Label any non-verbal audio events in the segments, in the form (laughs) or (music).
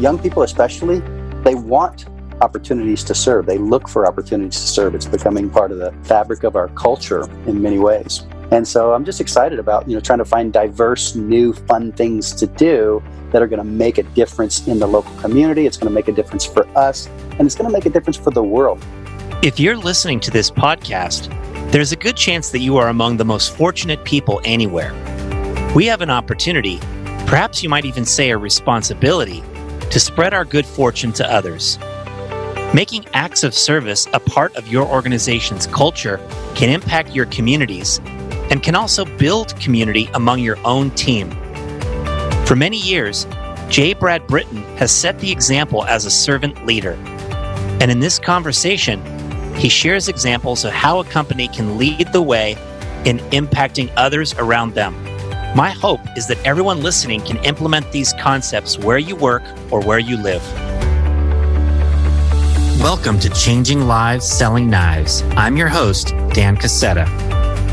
young people especially, they want opportunities to serve. They look for opportunities to serve. It's becoming part of the fabric of our culture in many ways. And so I'm just excited about, you know, trying to find diverse, new, fun things to do that are going to make a difference in the local community. It's going to make a difference for us, and it's going to make a difference for the world. If you're listening to this podcast, there's a good chance that you are among the most fortunate people anywhere. We have an opportunity, perhaps you might even say a responsibility, to spread our good fortune to others. Making acts of service a part of your organization's culture can impact your communities and can also build community among your own team. For many years, J. Brad Britton has set the example as a servant leader. And in this conversation, he shares examples of how a company can lead the way in impacting others around them. My hope is that everyone listening can implement these concepts where you work or where you live. Welcome to Changing Lives Selling Knives. I'm your host, Dan Cassetta.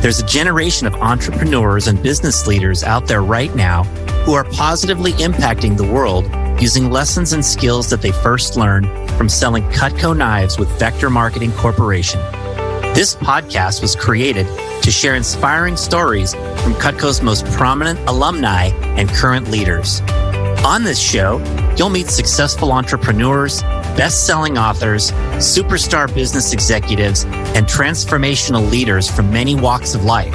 There's a generation of entrepreneurs and business leaders out there right now who are positively impacting the world using lessons and skills that they first learned from selling Cutco knives with Vector Marketing Corporation. This podcast was created to share inspiring stories from Cutco's most prominent alumni and current leaders. On this show, you'll meet successful entrepreneurs, best selling authors, superstar business executives, and transformational leaders from many walks of life.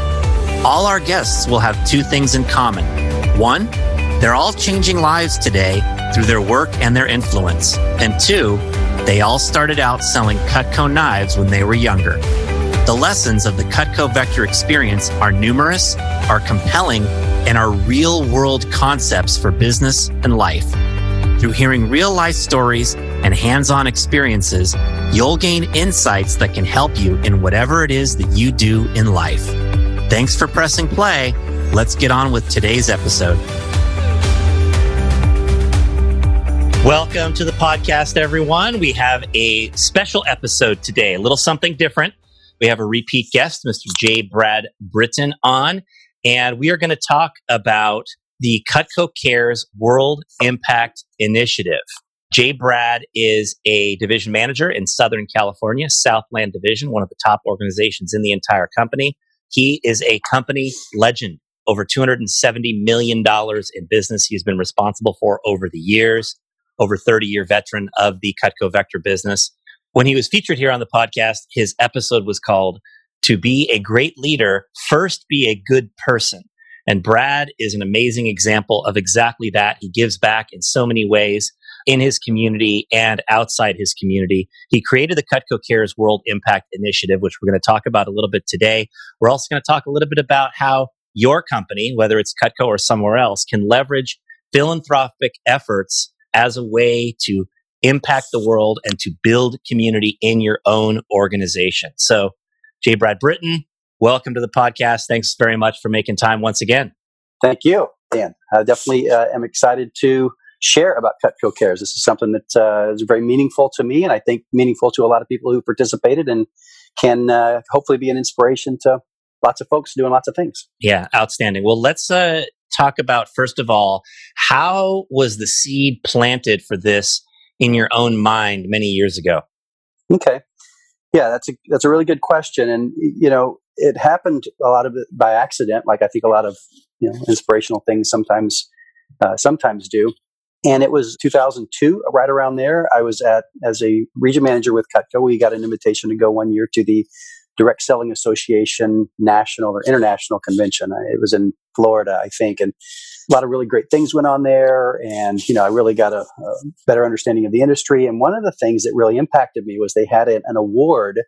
All our guests will have two things in common. One, they're all changing lives today through their work and their influence. And two, they all started out selling Cutco knives when they were younger. The lessons of the Cutco Vector experience are numerous, are compelling, and are real world concepts for business and life. Through hearing real life stories and hands on experiences, you'll gain insights that can help you in whatever it is that you do in life. Thanks for pressing play. Let's get on with today's episode. Welcome to the podcast, everyone. We have a special episode today, a little something different. We have a repeat guest, Mr. J. Brad Britton, on, and we are going to talk about the Cutco Cares World Impact Initiative. J. Brad is a division manager in Southern California, Southland Division, one of the top organizations in the entire company. He is a company legend, over $270 million in business he's been responsible for over the years, over 30 year veteran of the Cutco Vector business. When he was featured here on the podcast, his episode was called To Be a Great Leader, First Be a Good Person. And Brad is an amazing example of exactly that. He gives back in so many ways in his community and outside his community. He created the Cutco Cares World Impact Initiative, which we're going to talk about a little bit today. We're also going to talk a little bit about how your company, whether it's Cutco or somewhere else, can leverage philanthropic efforts as a way to impact the world and to build community in your own organization. So, J. Brad Britton, welcome to the podcast. Thanks very much for making time once again. Thank you, Dan. I definitely uh, am excited to share about Cutco Cares. This is something that uh, is very meaningful to me, and I think meaningful to a lot of people who participated, and can uh, hopefully be an inspiration to lots of folks doing lots of things. Yeah, outstanding. Well, let's uh, talk about first of all how was the seed planted for this in your own mind many years ago? Okay, yeah, that's a that's a really good question, and you know it happened a lot of it by accident, like I think a lot of you know inspirational things sometimes uh, sometimes do. And it was 2002, right around there. I was at as a region manager with Cutco. We got an invitation to go one year to the Direct Selling Association national or international convention. It was in Florida, I think, and a lot of really great things went on there. And you know, I really got a, a better understanding of the industry. And one of the things that really impacted me was they had an, an award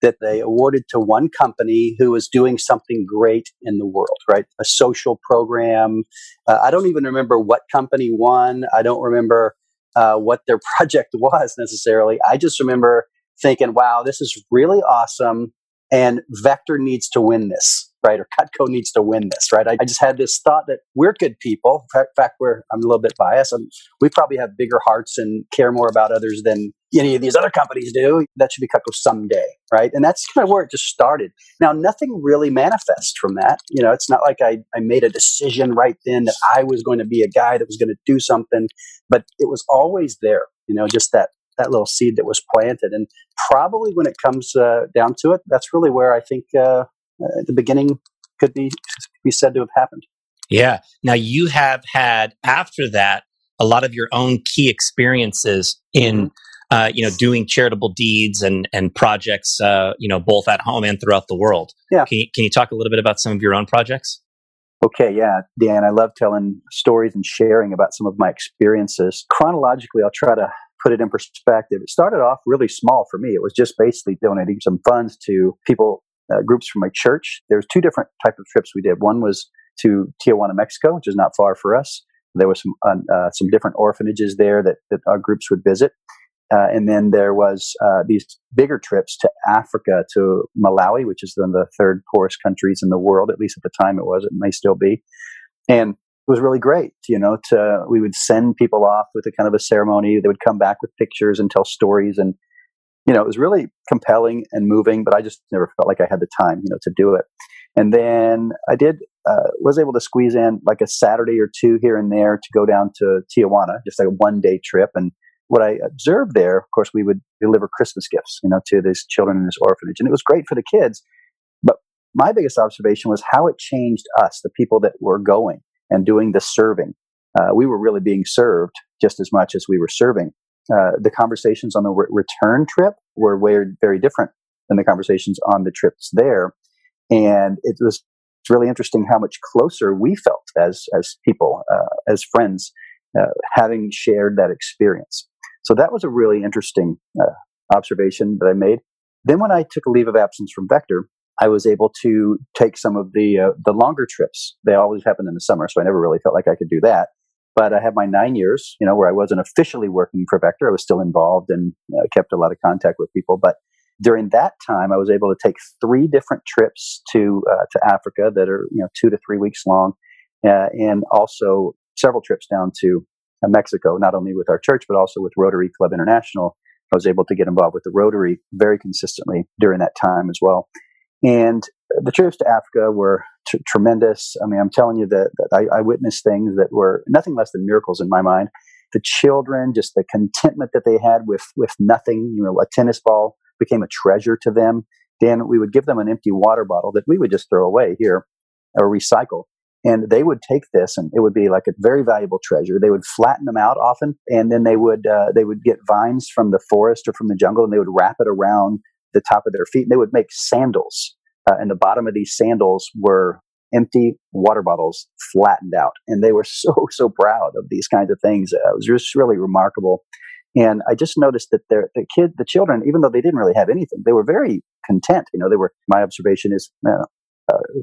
that they awarded to one company who was doing something great in the world, right? A social program. Uh, I don't even remember what company won. I don't remember uh, what their (laughs) project was necessarily. I just remember thinking, wow, this is really awesome. And Vector needs to win this, right? Or Cutco needs to win this, right? I, I just had this thought that we're good people. In fact, we're, I'm a little bit biased. I'm, we probably have bigger hearts and care more about others than any of these other companies do. That should be Cutco someday, right? And that's kind of where it just started. Now, nothing really manifests from that. You know, it's not like I, I made a decision right then that I was going to be a guy that was going to do something, but it was always there. You know, just that that little seed that was planted. And probably when it comes uh, down to it, that's really where I think uh, the beginning could be be said to have happened. Yeah. Now you have had after that a lot of your own key experiences in mm-hmm. uh, you know doing charitable deeds and and projects uh, you know both at home and throughout the world. Yeah. Can you, can you talk a little bit about some of your own projects? Okay, yeah, Dan, I love telling stories and sharing about some of my experiences. Chronologically, I'll try to put it in perspective. It started off really small for me. It was just basically donating some funds to people, uh, groups from my church. There There's two different type of trips we did. One was to Tijuana, Mexico, which is not far for us. There was some uh, some different orphanages there that, that our groups would visit. Uh, and then there was uh, these bigger trips to Africa, to Malawi, which is one of the third poorest countries in the world. At least at the time, it was. It may still be. And was really great. You know, to we would send people off with a kind of a ceremony. They would come back with pictures and tell stories, and you know, it was really compelling and moving. But I just never felt like I had the time, you know, to do it. And then I did uh, was able to squeeze in like a Saturday or two here and there to go down to Tijuana, just like a one day trip. And what I observed there, of course, we would deliver Christmas gifts, you know, to these children in this orphanage, and it was great for the kids. But my biggest observation was how it changed us, the people that were going and doing the serving. Uh, we were really being served just as much as we were serving. Uh, the conversations on the re- return trip were very, very different than the conversations on the trips there. And it was really interesting how much closer we felt as, as people, uh, as friends, uh, having shared that experience. So that was a really interesting uh, observation that I made. Then when I took a leave of absence from Vector, I was able to take some of the uh, the longer trips. They always happen in the summer, so I never really felt like I could do that. But I had my nine years, you know, where I wasn't officially working for Vector. I was still involved and uh, kept a lot of contact with people. But during that time, I was able to take three different trips to uh, to Africa that are you know two to three weeks long, uh, and also several trips down to uh, Mexico, not only with our church but also with Rotary Club International. I was able to get involved with the Rotary very consistently during that time as well. And the trips to Africa were t- tremendous. I mean, I'm telling you that, that I, I, witnessed things that were nothing less than miracles in my mind. The children, just the contentment that they had with with nothing. You know, a tennis ball became a treasure to them. Then we would give them an empty water bottle that we would just throw away here or recycle. And they would take this, and it would be like a very valuable treasure. They would flatten them out often, and then they would uh, they would get vines from the forest or from the jungle, and they would wrap it around the top of their feet. And they would make sandals, uh, and the bottom of these sandals were empty water bottles flattened out. And they were (laughs) so, so proud of these kinds of things. Uh, it was just really remarkable. And I just noticed that their, the kid, the children, even though they didn't really have anything, they were very content. You know, they were. My observation is, uh,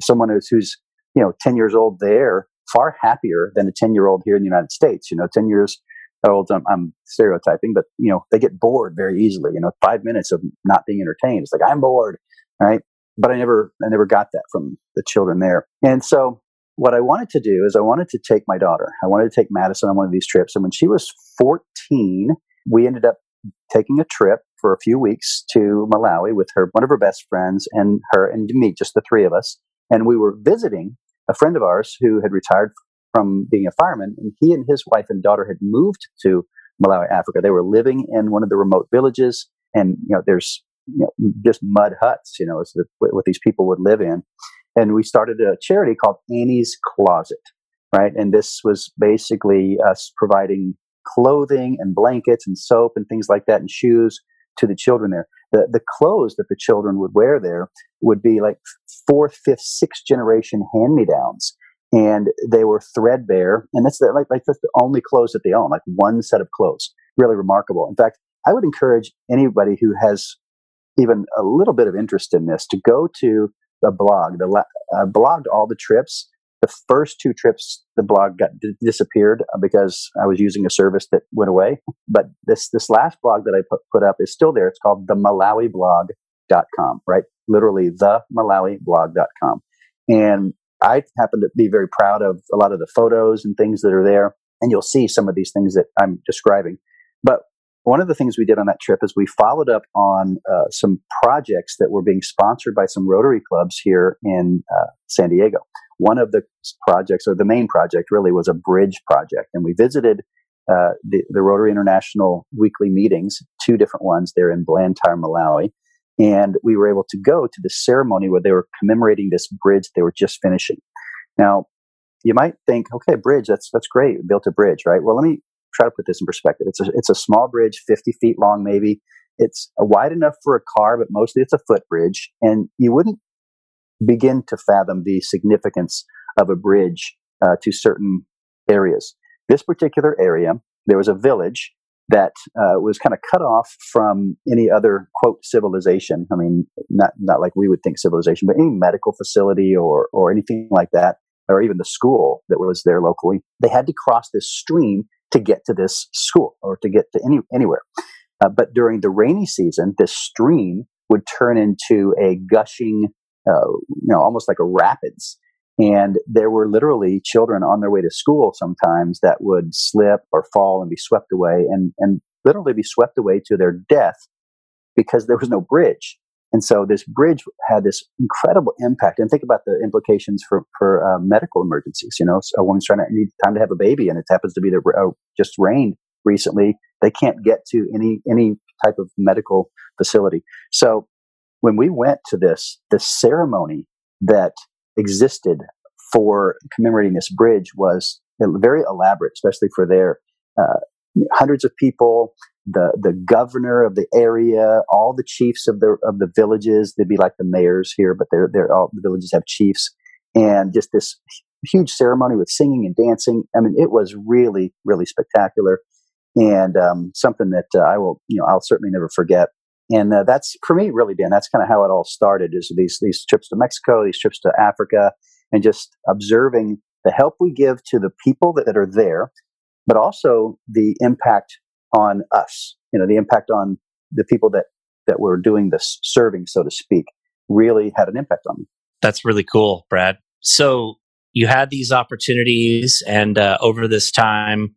someone who's, who's you know ten years old there far happier than a ten year old here in the United States. You know, ten years old. I'm, I'm, stereotyping, but you know, they get bored very easily. You know, five minutes of not being entertained, it's like I'm bored, right? But I never, I never got that from the children there. And so, what I wanted to do is I wanted to take my daughter. I wanted to take Madison on one of these trips. And when she was 14, we ended up taking a trip for a few weeks to Malawi with her, one of her best friends, and her, and me, just the three of us. And we were visiting a friend of ours who had retired from being a fireman, and he and his wife and daughter had moved to Malawi, Africa. They were living in one of the remote villages, and you know, there's you know, just mud huts, you know, is what these people would live in. And we started a charity called Annie's Closet, right? And this was basically us providing clothing and blankets and soap and things like that and shoes to the children there. The, the clothes that the children would wear there would be like fourth, fifth, sixth generation hand me downs and they were threadbare. And that's the, like, like that's the only clothes that they own, like one set of clothes. Really remarkable. In fact, I would encourage anybody who has even a little bit of interest in this to go to the blog. The uh, blogged all the trips. The first two trips, the blog got d- disappeared uh, because I was using a service that went away. But this this last blog that I put, put up is still there. It's called the MalawiBlog.com, right? Literally the MalawiBlog.com. And I happen to be very proud of a lot of the photos and things that are there. And you'll see some of these things that I'm describing. But one of the things we did on that trip is we followed up on uh, some projects that were being sponsored by some Rotary clubs here in uh, San Diego. One of the projects, or the main project, really was a bridge project, and we visited uh, the, the Rotary International weekly meetings, two different ones there in Blantyre, Malawi, and we were able to go to the ceremony where they were commemorating this bridge they were just finishing. Now, you might think, okay, bridge, that's that's great, we built a bridge, right? Well, let me try to put this in perspective. It's a, it's a small bridge, 50 feet long, maybe. It's wide enough for a car, but mostly it's a footbridge. And you wouldn't begin to fathom the significance of a bridge uh, to certain areas. This particular area, there was a village that uh, was kind of cut off from any other quote civilization. I mean, not not like we would think civilization, but any medical facility or or anything like that, or even the school that was there locally. They had to cross this stream to get to this school or to get to any anywhere. Uh, but during the rainy season, this stream would turn into a gushing, uh, you know, almost like a rapids. And there were literally children on their way to school sometimes that would slip or fall and be swept away and, and literally be swept away to their death because there was no bridge. And so this bridge had this incredible impact. And think about the implications for, for uh, medical emergencies. You know, a woman's trying to need time to have a baby and it happens to be the, uh, just rained recently. They can't get to any, any type of medical facility. So when we went to this, the ceremony that existed for commemorating this bridge was very elaborate, especially for their uh, hundreds of people, the the governor of the area, all the chiefs of the of the villages. They'd be like the mayors here, but they're they're all the villages have chiefs, and just this huge ceremony with singing and dancing. I mean, it was really really spectacular, and um, something that uh, I will you know I'll certainly never forget. And uh, that's for me, really, Dan. That's kind of how it all started. Is these these trips to Mexico, these trips to Africa, and just observing the help we give to the people that, that are there, but also the impact on us. You know, the impact on the people that that were doing this serving, so to speak, really had an impact on me. That's really cool, Brad. So you had these opportunities, and uh, over this time,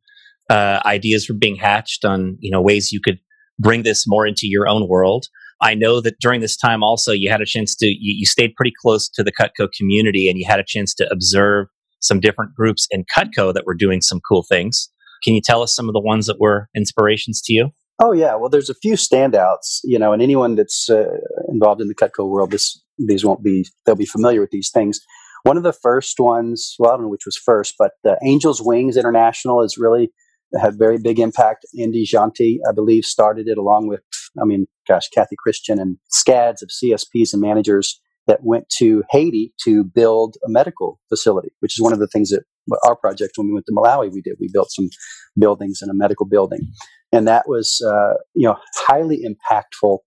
uh, ideas were being hatched on you know ways you could bring this more into your own world. I know that during this time also you had a chance to you, you stayed pretty close to the Cutco community, and you had a chance to observe some different groups in Cutco that were doing some cool things. Can you tell us some of the ones that were inspirations to you? Oh yeah, well, there's a few standouts, you know, and anyone that's uh, involved in the Cutco world, this these won't be they'll be familiar with these things. One of the first ones, well, I don't know which was first, but uh, Angels Wings International is really had very big impact. Andy Janti, I believe, started it along with, I mean, gosh, Kathy Christian and scads of CSPs and managers that went to Haiti to build a medical facility, which is one of the things that our project when we went to Malawi we did. We built some buildings and a medical building, and that was uh, you know highly impactful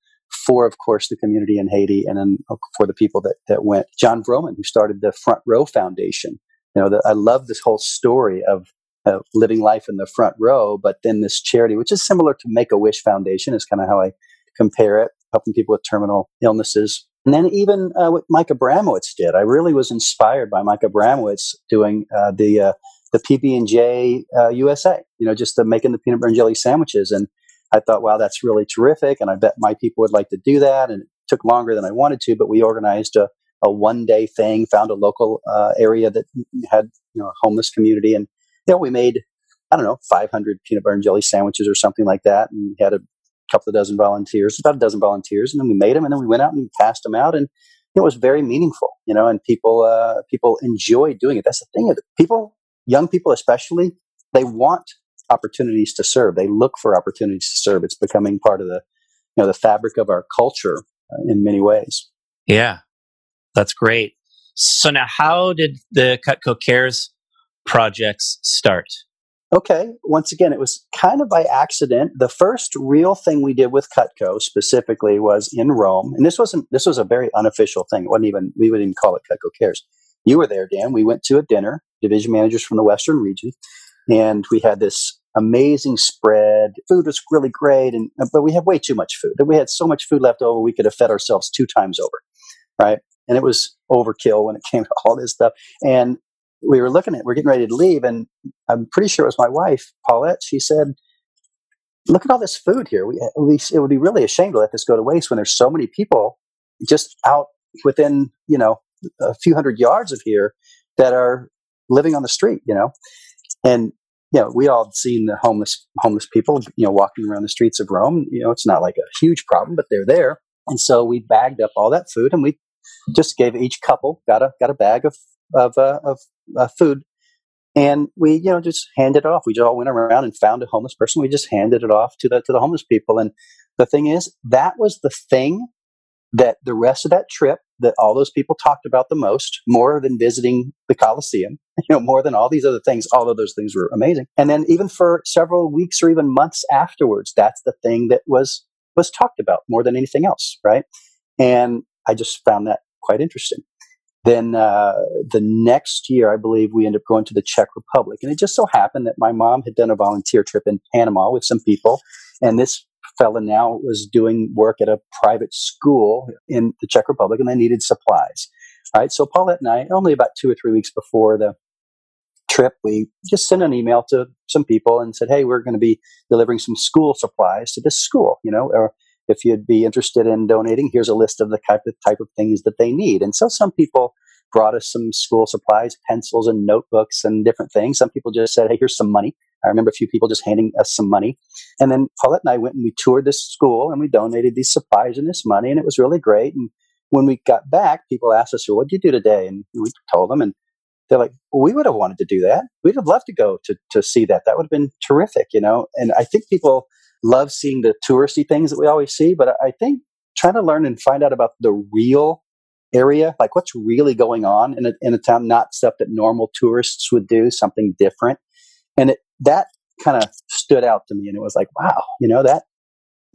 for, of course, the community in Haiti, and then uh, for the people that that went. Jon Vroman, who started the Front Row Foundation, you know, the, I love this whole story of uh, living life in the front row, but then this charity, which is similar to Make a Wish Foundation, is kind of how I compare it, helping people with terminal illnesses and then even uh, what Mike Abramowitz did, I really was inspired by Mike Abramowitz doing uh, the uh, the PB and J USA. Uh, you know, just making the peanut butter and jelly sandwiches, and I thought, wow, that's really terrific, and I bet my people would like to do that. And it took longer than I wanted to, but we organized a, a one day thing, found a local uh, area that had you know a homeless community, and you know we made I don't know 500 peanut butter and jelly sandwiches or something like that, and had a couple of dozen volunteers, about a dozen volunteers, and then we made them, and then we went out and passed them out, and it was very meaningful, you know, and people uh, people enjoy doing it. That's the thing. People, young people especially, they want opportunities to serve. They look for opportunities to serve. It's becoming part of the you know the fabric of our culture uh, in many ways. Yeah, that's great. So now, how did the Cutco Cares projects start? Okay, once again, it was kind of by accident. The first real thing we did with Cutco specifically was in Rome, and this wasn't this was a very unofficial thing. It wasn't even we wouldn't even call it Cutco Cares. You were there, Dan. We went to a dinner, division managers from the Western region, and we had this amazing spread. Food was really great, and uh, but we had way too much food. And we had so much food left over, we could have fed ourselves two times over, right? And it was overkill when it came to all this stuff. And we were looking at, we're getting ready to leave, and I'm pretty sure it was my wife, Paulette. She said, look at all this food here. We, we, it would be really a shame to let this go to waste when there's so many people just out within, you know, a few hundred yards of here that are living on the street, you know. And you know, we all seen the homeless homeless people, you know, walking around the streets of Rome. You know, it's not like a huge problem, but they're there. And so we bagged up all that food, and we just gave each couple got a got a bag of of uh, of uh, food, and we you know just handed it off. We just all went around and found a homeless person. We just handed it off to the to the homeless people. And the thing is, that was the thing that the rest of that trip that all those people talked about the most, more than visiting the Colosseum, (laughs) you know, more than all these other things, although those things were amazing. And then even for several weeks or even months afterwards, that's the thing that was was talked about more than anything else, right? And I just found that quite interesting. Then uh, the next year, I believe we ended up going to the Czech Republic, and it just so happened that my mom had done a volunteer trip in Panama with some people, and this fella now was doing work at a private school in the Czech Republic and they needed supplies. Right. So Paulette and I, only about two or three weeks before the trip, we just sent an email to some people and said, Hey, we're going to be delivering some school supplies to this school, you know, or if you'd be interested in donating, here's a list of the type of type of things that they need. And so some people brought us some school supplies, pencils and notebooks and different things. Some people just said, Hey, here's some money. I remember a few people just handing us some money. And then Paulette and I went and we toured this school and we donated these supplies and this money, and it was really great. And when we got back, people asked us, well, what did you do today? And we told them, and they're like, well, we would have wanted to do that. We'd have loved to go to, to see that. That would have been terrific, you know? And I think people love seeing the touristy things that we always see, but I think trying to learn and find out about the real area, like what's really going on in a, in a town, not stuff that normal tourists would do, something different. And it, that kind of stood out to me and it was like wow you know that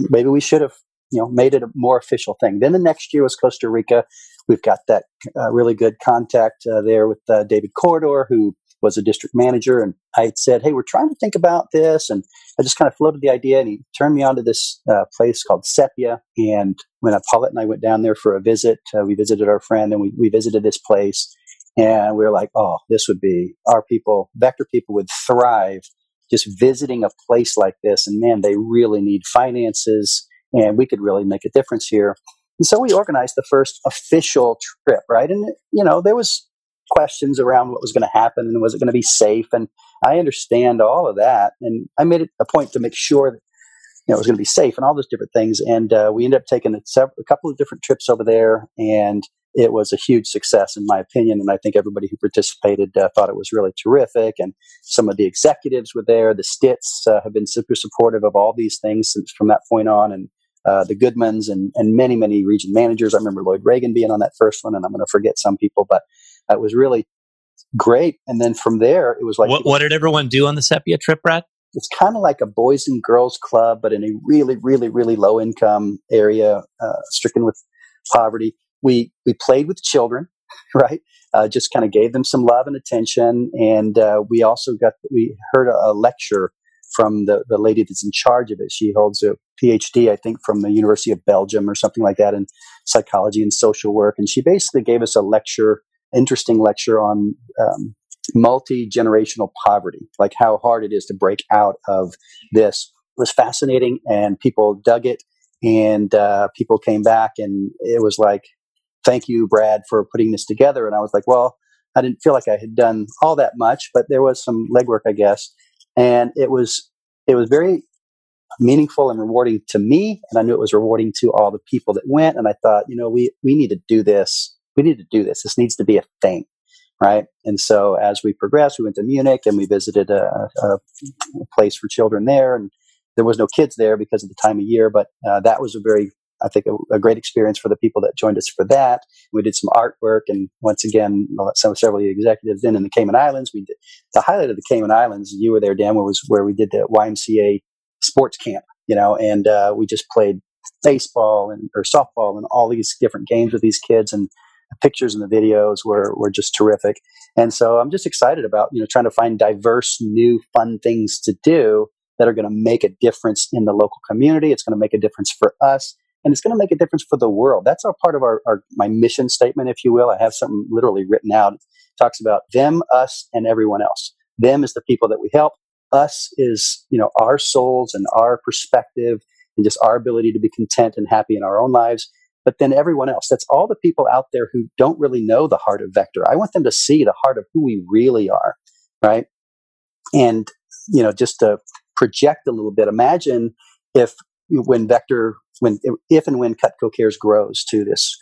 maybe we should have you know made it a more official thing then the next year was costa rica we've got that uh, really good contact uh, there with uh, david corridor who was a district manager and i had said hey we're trying to think about this and i just kind of floated the idea and he turned me on to this uh, place called CEPIA and when paulette and i went down there for a visit uh, we visited our friend and we, we visited this place and we were like, oh, this would be our people, vector people would thrive just visiting a place like this. And man, they really need finances and we could really make a difference here. And so we organized the first official trip, right? And, you know, there was questions around what was going to happen and was it going to be safe? And I understand all of that. And I made it a point to make sure that, you know, it was going to be safe and all those different things. And uh, we ended up taking a, a couple of different trips over there and it was a huge success in my opinion and i think everybody who participated uh, thought it was really terrific and some of the executives were there the Stitts uh, have been super supportive of all these things since from that point on and uh, the goodmans and, and many many region managers i remember lloyd reagan being on that first one and i'm going to forget some people but it was really great. And then from there it was like what, what did everyone do on the CEPIA trip brad? It's kind of like a boys and girls club but in a really really really low income area uh, stricken with poverty. We we played with children, (laughs) right? Uh, just kind of gave them some love and attention, and uh, we also got we heard a, a, lecture from the the lady that's in charge of it. She holds a PhD, I think, from the University of Belgium or something like that in psychology and social work, and she basically gave us a lecture, interesting lecture on. Um, multi generational poverty, like how hard it is to break out of this, it was fascinating, and people dug it and uh, people came back and it was like thank you, Brad, for putting this together. And I was like, well, I didn't feel like I had done all that much, but there was some legwork, I guess. And it was, it was very meaningful and rewarding to me. And I knew it was rewarding to all the people that went. And I thought, you know, we, we need to do this. We need to do this. This needs to be a thing. Right. And so as we progressed, we went to Munich and we visited a, a place for children there. And there was no kids there because of the time of year, but uh, that was a very I think a, a, great experience for the people that joined us for that. We did some artwork, and once again, some several executives in in the Cayman Islands. We did the highlight of the Cayman Islands. You were there, Dan. Was where we did the YMCA sports camp. You know, and uh, we just played baseball and or softball and all these different games with these kids and the pictures and the videos were were just terrific. And so I'm just excited about you know trying to find diverse, new, fun things to do that are going to make a difference in the local community. It's going to make a difference for us and it's going to make a difference for the world. That's our part of our, our my mission statement, if you will. I have something literally written out. It talks about them, us, and everyone else. Them is the people that we help. us is, you know, our souls and our perspective and just our ability to be content and happy in our own lives. But then everyone else, that's all the people out there who don't really know the heart of Vector. I want them to see the heart of who we really are, right? And, you know, just to project a little bit, imagine if when Vector, when, if and when Cutco Cares grows to this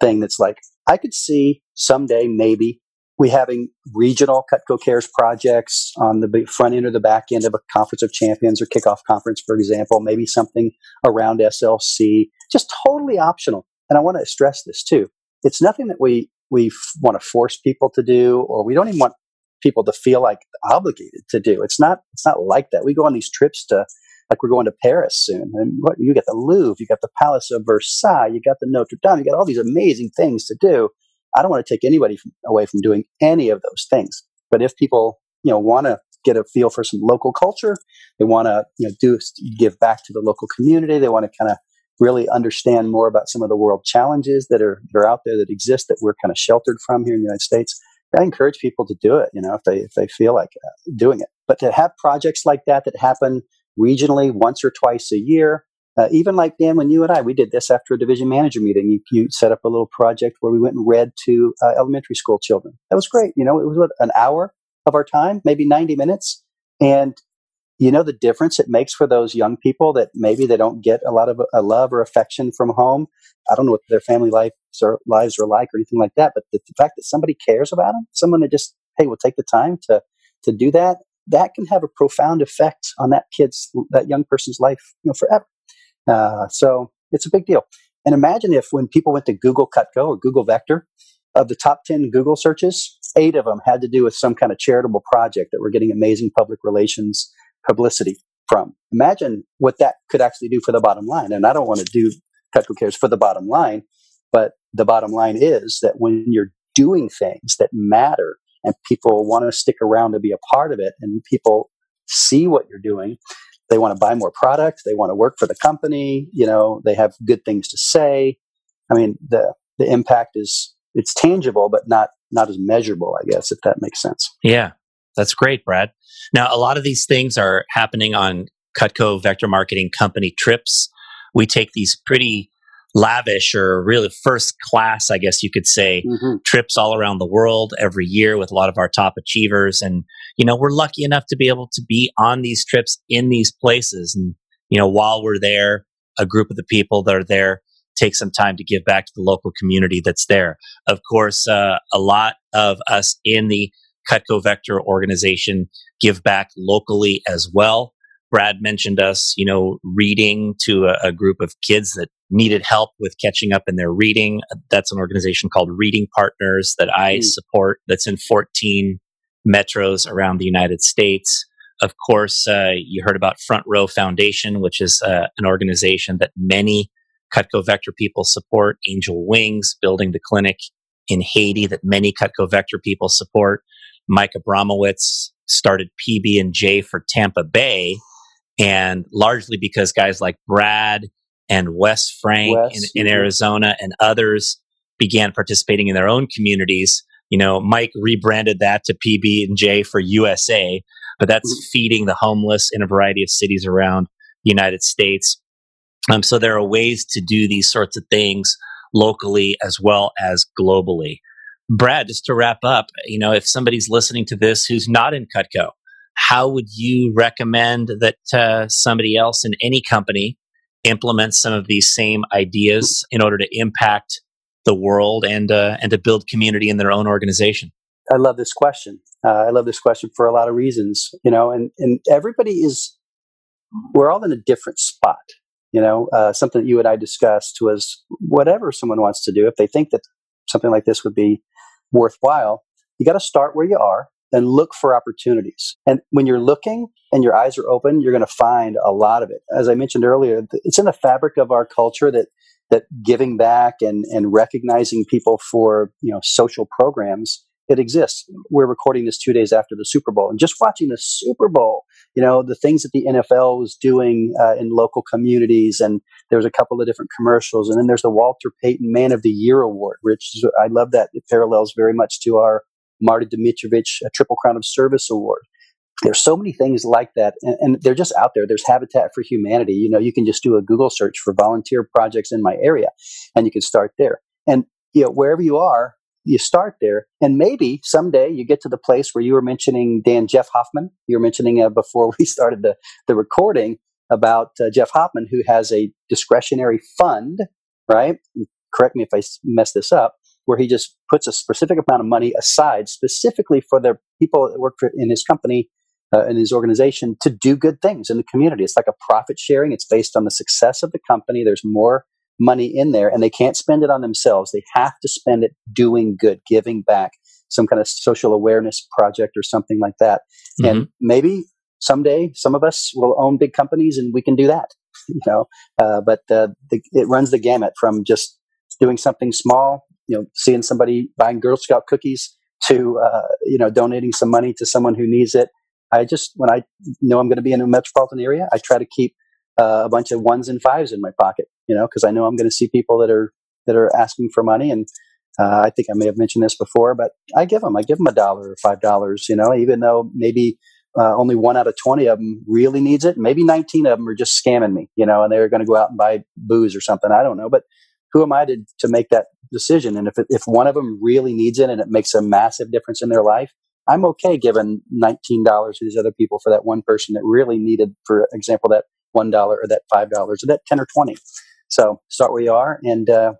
thing that's like, I could see someday maybe we having regional Cutco Cares projects on the front end or the back end of a conference of champions or kickoff conference, for example, maybe something around SLC, just totally optional. And I want to stress this too. It's nothing that we, we want to force people to do, or we don't even want people to feel like obligated to do. It's not, it's not like that. We go on these trips to, like we're going to Paris soon. And what, you got the Louvre, you got the Palace of Versailles, you got the Notre Dame, you got all these amazing things to do I don't want to take anybody from, away from doing any of those things. But if people, you know, want to get a feel for some local culture, they want to, you know, do give back to the local community. They want to kind of really understand more about some of the world challenges that are that are out there that exist that we're kind of sheltered from here in the United States. I encourage people to do it, you know, if they if they feel like uh, doing it. But to have projects like that that happen regionally once or twice a year, uh, even like Dan, when you and I, we did this after a division manager meeting. You, you set up a little project where we went and read to uh, elementary school children. That was great. You know, it was what, an hour of our time, maybe 90 minutes. And you know the difference it makes for those young people that maybe they don't get a lot of uh, love or affection from home. I don't know what their family lives are like or anything like that, but the, the fact that somebody cares about them, someone that just hey will take the time to to do that, that can have a profound effect on that kid's that young person's life, you know, forever. Uh, so it's a big deal. And imagine if when people went to Google Cutco or Google Vector, of the top 10 Google searches, eight of them had to do with some kind of charitable project that we're getting amazing public relations publicity from. Imagine what that could actually do for the bottom line. And I don't want to do Cutco Cares for the bottom line, but the bottom line is that when you're doing things that matter and people want to stick around to be a part of it and people see what you're doing, they want to buy more product they want to work for the company you know they have good things to say i mean the the impact is it's tangible but not not as measurable i guess if that makes sense yeah that's great brad now a lot of these things are happening on cutco vector marketing company trips we take these pretty lavish or really first class, I guess you could say, mm-hmm. trips all around the world every year with a lot of our top achievers. And, you know, we're lucky enough to be able to be on these trips in these places. And, you know, while we're there, a group of the people that are there take some time to give back to the local community that's there. Of course, uh, a lot of us in the Cutco Vector organization give back locally as well. Brad mentioned us, you know, reading to a, a, group of kids that needed help with catching up in their reading. That's an organization called Reading Partners that I mm. support. That's in 14 metros around the United States. Of course, uh, you heard about Front Row Foundation, which is uh, an organization that many Cutco Vector people support. Angel Wings, building the clinic in Haiti that many Cutco Vector people support. Mike Abramowitz started PB and J for Tampa Bay, and largely because guys like Brad and Wes Frank in, in Arizona and others began participating in their own communities. You know, Mike rebranded that to PB and J for USA, but that's mm-hmm. feeding the homeless in a variety of cities around the United States. Um, so there are ways to do these sorts of things locally as well as globally. Brad, just to wrap up, you know, if somebody's listening to this who's not in Cutco, how would you recommend that uh, somebody else in any company implement some of these same ideas in order to impact the world and uh, and to build community in their own organization? I love this question. Uh, I love this question for a lot of reasons, you know, and and everybody is we're all in a different spot. You know, uh, something that you and I discussed was whatever someone wants to do. If they think that something like this would be worthwhile, you got to start where you are and look for opportunities. And when you're looking and your eyes are open, you're going to find a lot of it. As I mentioned earlier, it's in the fabric of our culture that that giving back and and recognizing people for you know social programs it exists. We're recording this two days after the Super Bowl, and just watching the Super Bowl, you know, the things that the NFL was doing uh, in local communities, and there was a couple of different commercials, and then there's the Walter Payton Man of the Year Award, which I love that it parallels very much to our Marty Dimitrovich Triple Crown of Service Award. There's so many things like that and, and, they're just out there. There's habitat for humanity. You know you can just do a google search for volunteer projects in my area and you can start there. And you know wherever you are you start there and maybe someday you get to the place where you were mentioning dan jeff hoffman. You were mentioning uh, before (laughs) we started the, the recording about uh, jeff hoffman who has a discretionary fund right? Correct me if i mess this up where he just puts a specific amount of money aside specifically for the people that work for, in his company uh, in his organization to do good things in the community. It's like a profit sharing. It's based on the success of the company. There's more money in there, and they can't spend it on themselves. They have to spend it doing good, giving back, some kind of social awareness project or something like that. Mm-hmm. And maybe someday some of us will own big companies, and we can do that. (laughs) You know, uh, but uh, the, it runs the gamut from just doing something small, you know, seeing somebody buying Girl Scout cookies to uh, you know donating some money to someone who needs it I just when I know I'm going to be in a metropolitan area, I try to keep uh, a bunch of ones and fives in my pocket, you know, because I know I'm going to see people that are that are asking for money, and uh, I think I may have mentioned this before, but I give them, I give them a dollar or five dollars, you know, even though maybe uh, only one out of 20 of them really needs it. Maybe 19 of them are just scamming me, you know, and they're going to go out and buy booze or something. I don't know. But who am I to, to make that decision? And if, if one of them really needs it and it makes a massive difference in their life, I'm okay giving $19 to these other people for that one person that really needed, for example, that $1 or that $5 or that 10 or 20. So start where you are and uh,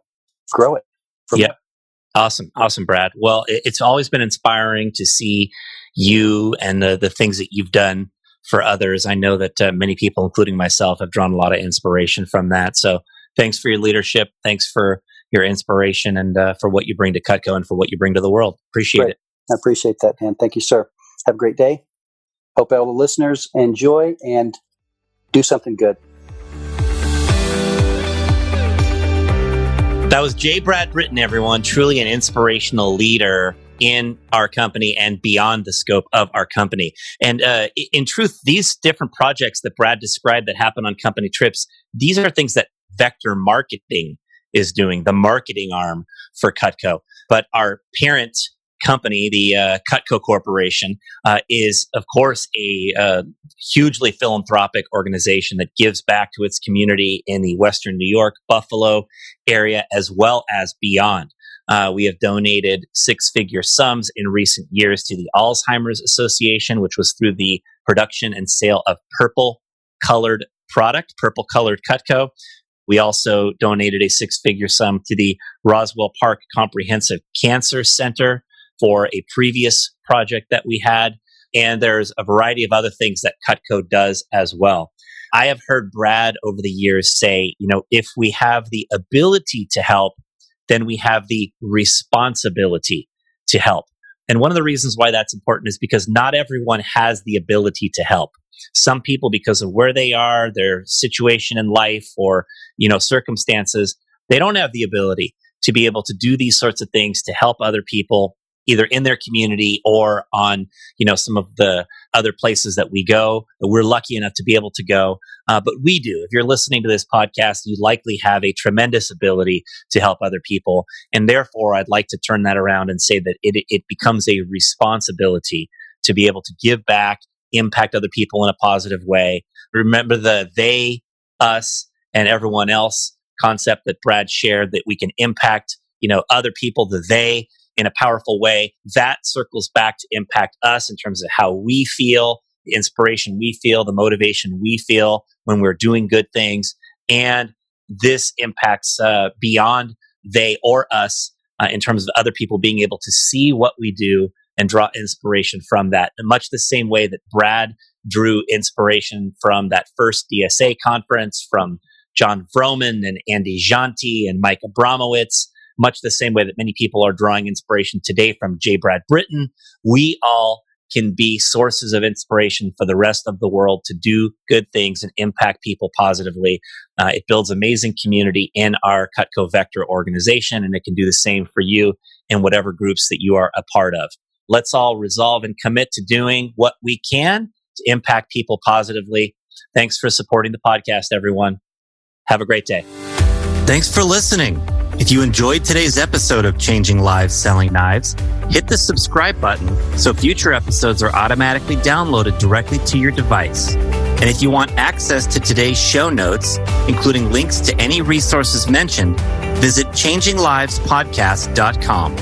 grow it. Yeah. Awesome. Awesome, Brad. Well, it's always been inspiring to see you and the, the things that you've done for others. I know that uh, many people, including myself, have drawn a lot of inspiration from that. So thanks for your leadership. Thanks for your inspiration and uh, for what you bring to Cutco and for what you bring to the world. Appreciate Great. it. I appreciate that, Dan. Thank you, sir. Have a great day. Hope all the listeners enjoy and do something good. That was J. Brad Britton, everyone. Truly an inspirational leader in our company and beyond the scope of our company. And uh, in truth, these different projects that Brad described that happen on company trips, these are things that Vector Marketing is doing, the marketing arm for Cutco. But our parent company, the uh, Cutco Corporation, uh, is of course a uh, hugely philanthropic organization that gives back to its community in the Western New York, Buffalo area, as well as beyond. Uh, we have donated six figure sums in recent years to the Alzheimer's Association, which was through the production and sale of purple colored product, purple colored Cutco. We also donated a six figure sum to the Roswell Park Comprehensive Cancer Center, for a previous project that we had. And there's a variety of other things that Cutco does as well. I have heard Brad over the years say, you know, if we have the ability to help, then we have the responsibility to help. And one of the reasons why that's important is because not everyone has the ability to help. Some people, because of where they are, their situation in life, or, you know, circumstances, they don't have the ability to be able to do these sorts of things to help other people either in their community or on you know some of the other places that we go. That we're lucky enough to be able to go. Uh, but we do. If you're listening to this podcast you likely have a tremendous ability to help other people. And therefore i'd like to turn that around and say that it, it becomes a responsibility to be able to give back impact other people in a positive way. Remember the they us and everyone else concept that brad shared that we can impact you know other people the they in a powerful way, that circles back to impact us in terms of how we feel, the inspiration we feel, the motivation we feel when we're doing good things. And this impacts uh, beyond they or us uh, in terms of other people being able to see what we do and draw inspiration from that. In much the same way that Brad drew inspiration from that first DSA conference, from Jon Vroman and Andy Jassy and Mike Abramowitz, much the same way that many people are drawing inspiration today from J. Brad Britton. We all can be sources of inspiration for the rest of the world to do good things and impact people positively. Uh, it builds amazing community in our Cutco Vector organization, and it can do the same for you in whatever groups that you are a part of. Let's all resolve and commit to doing what we can to impact people positively. Thanks for supporting the podcast, everyone. Have a great day. Thanks for listening. If you enjoyed today's episode of Changing Lives Selling Knives, hit the subscribe button so future episodes are automatically downloaded directly to your device. And if you want access to today's show notes, including links to any resources mentioned, visit changinglivespodcast.com.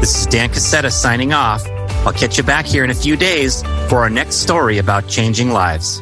This is Dan Cassetta signing off. I'll catch you back here in a few days for our next story about changing lives.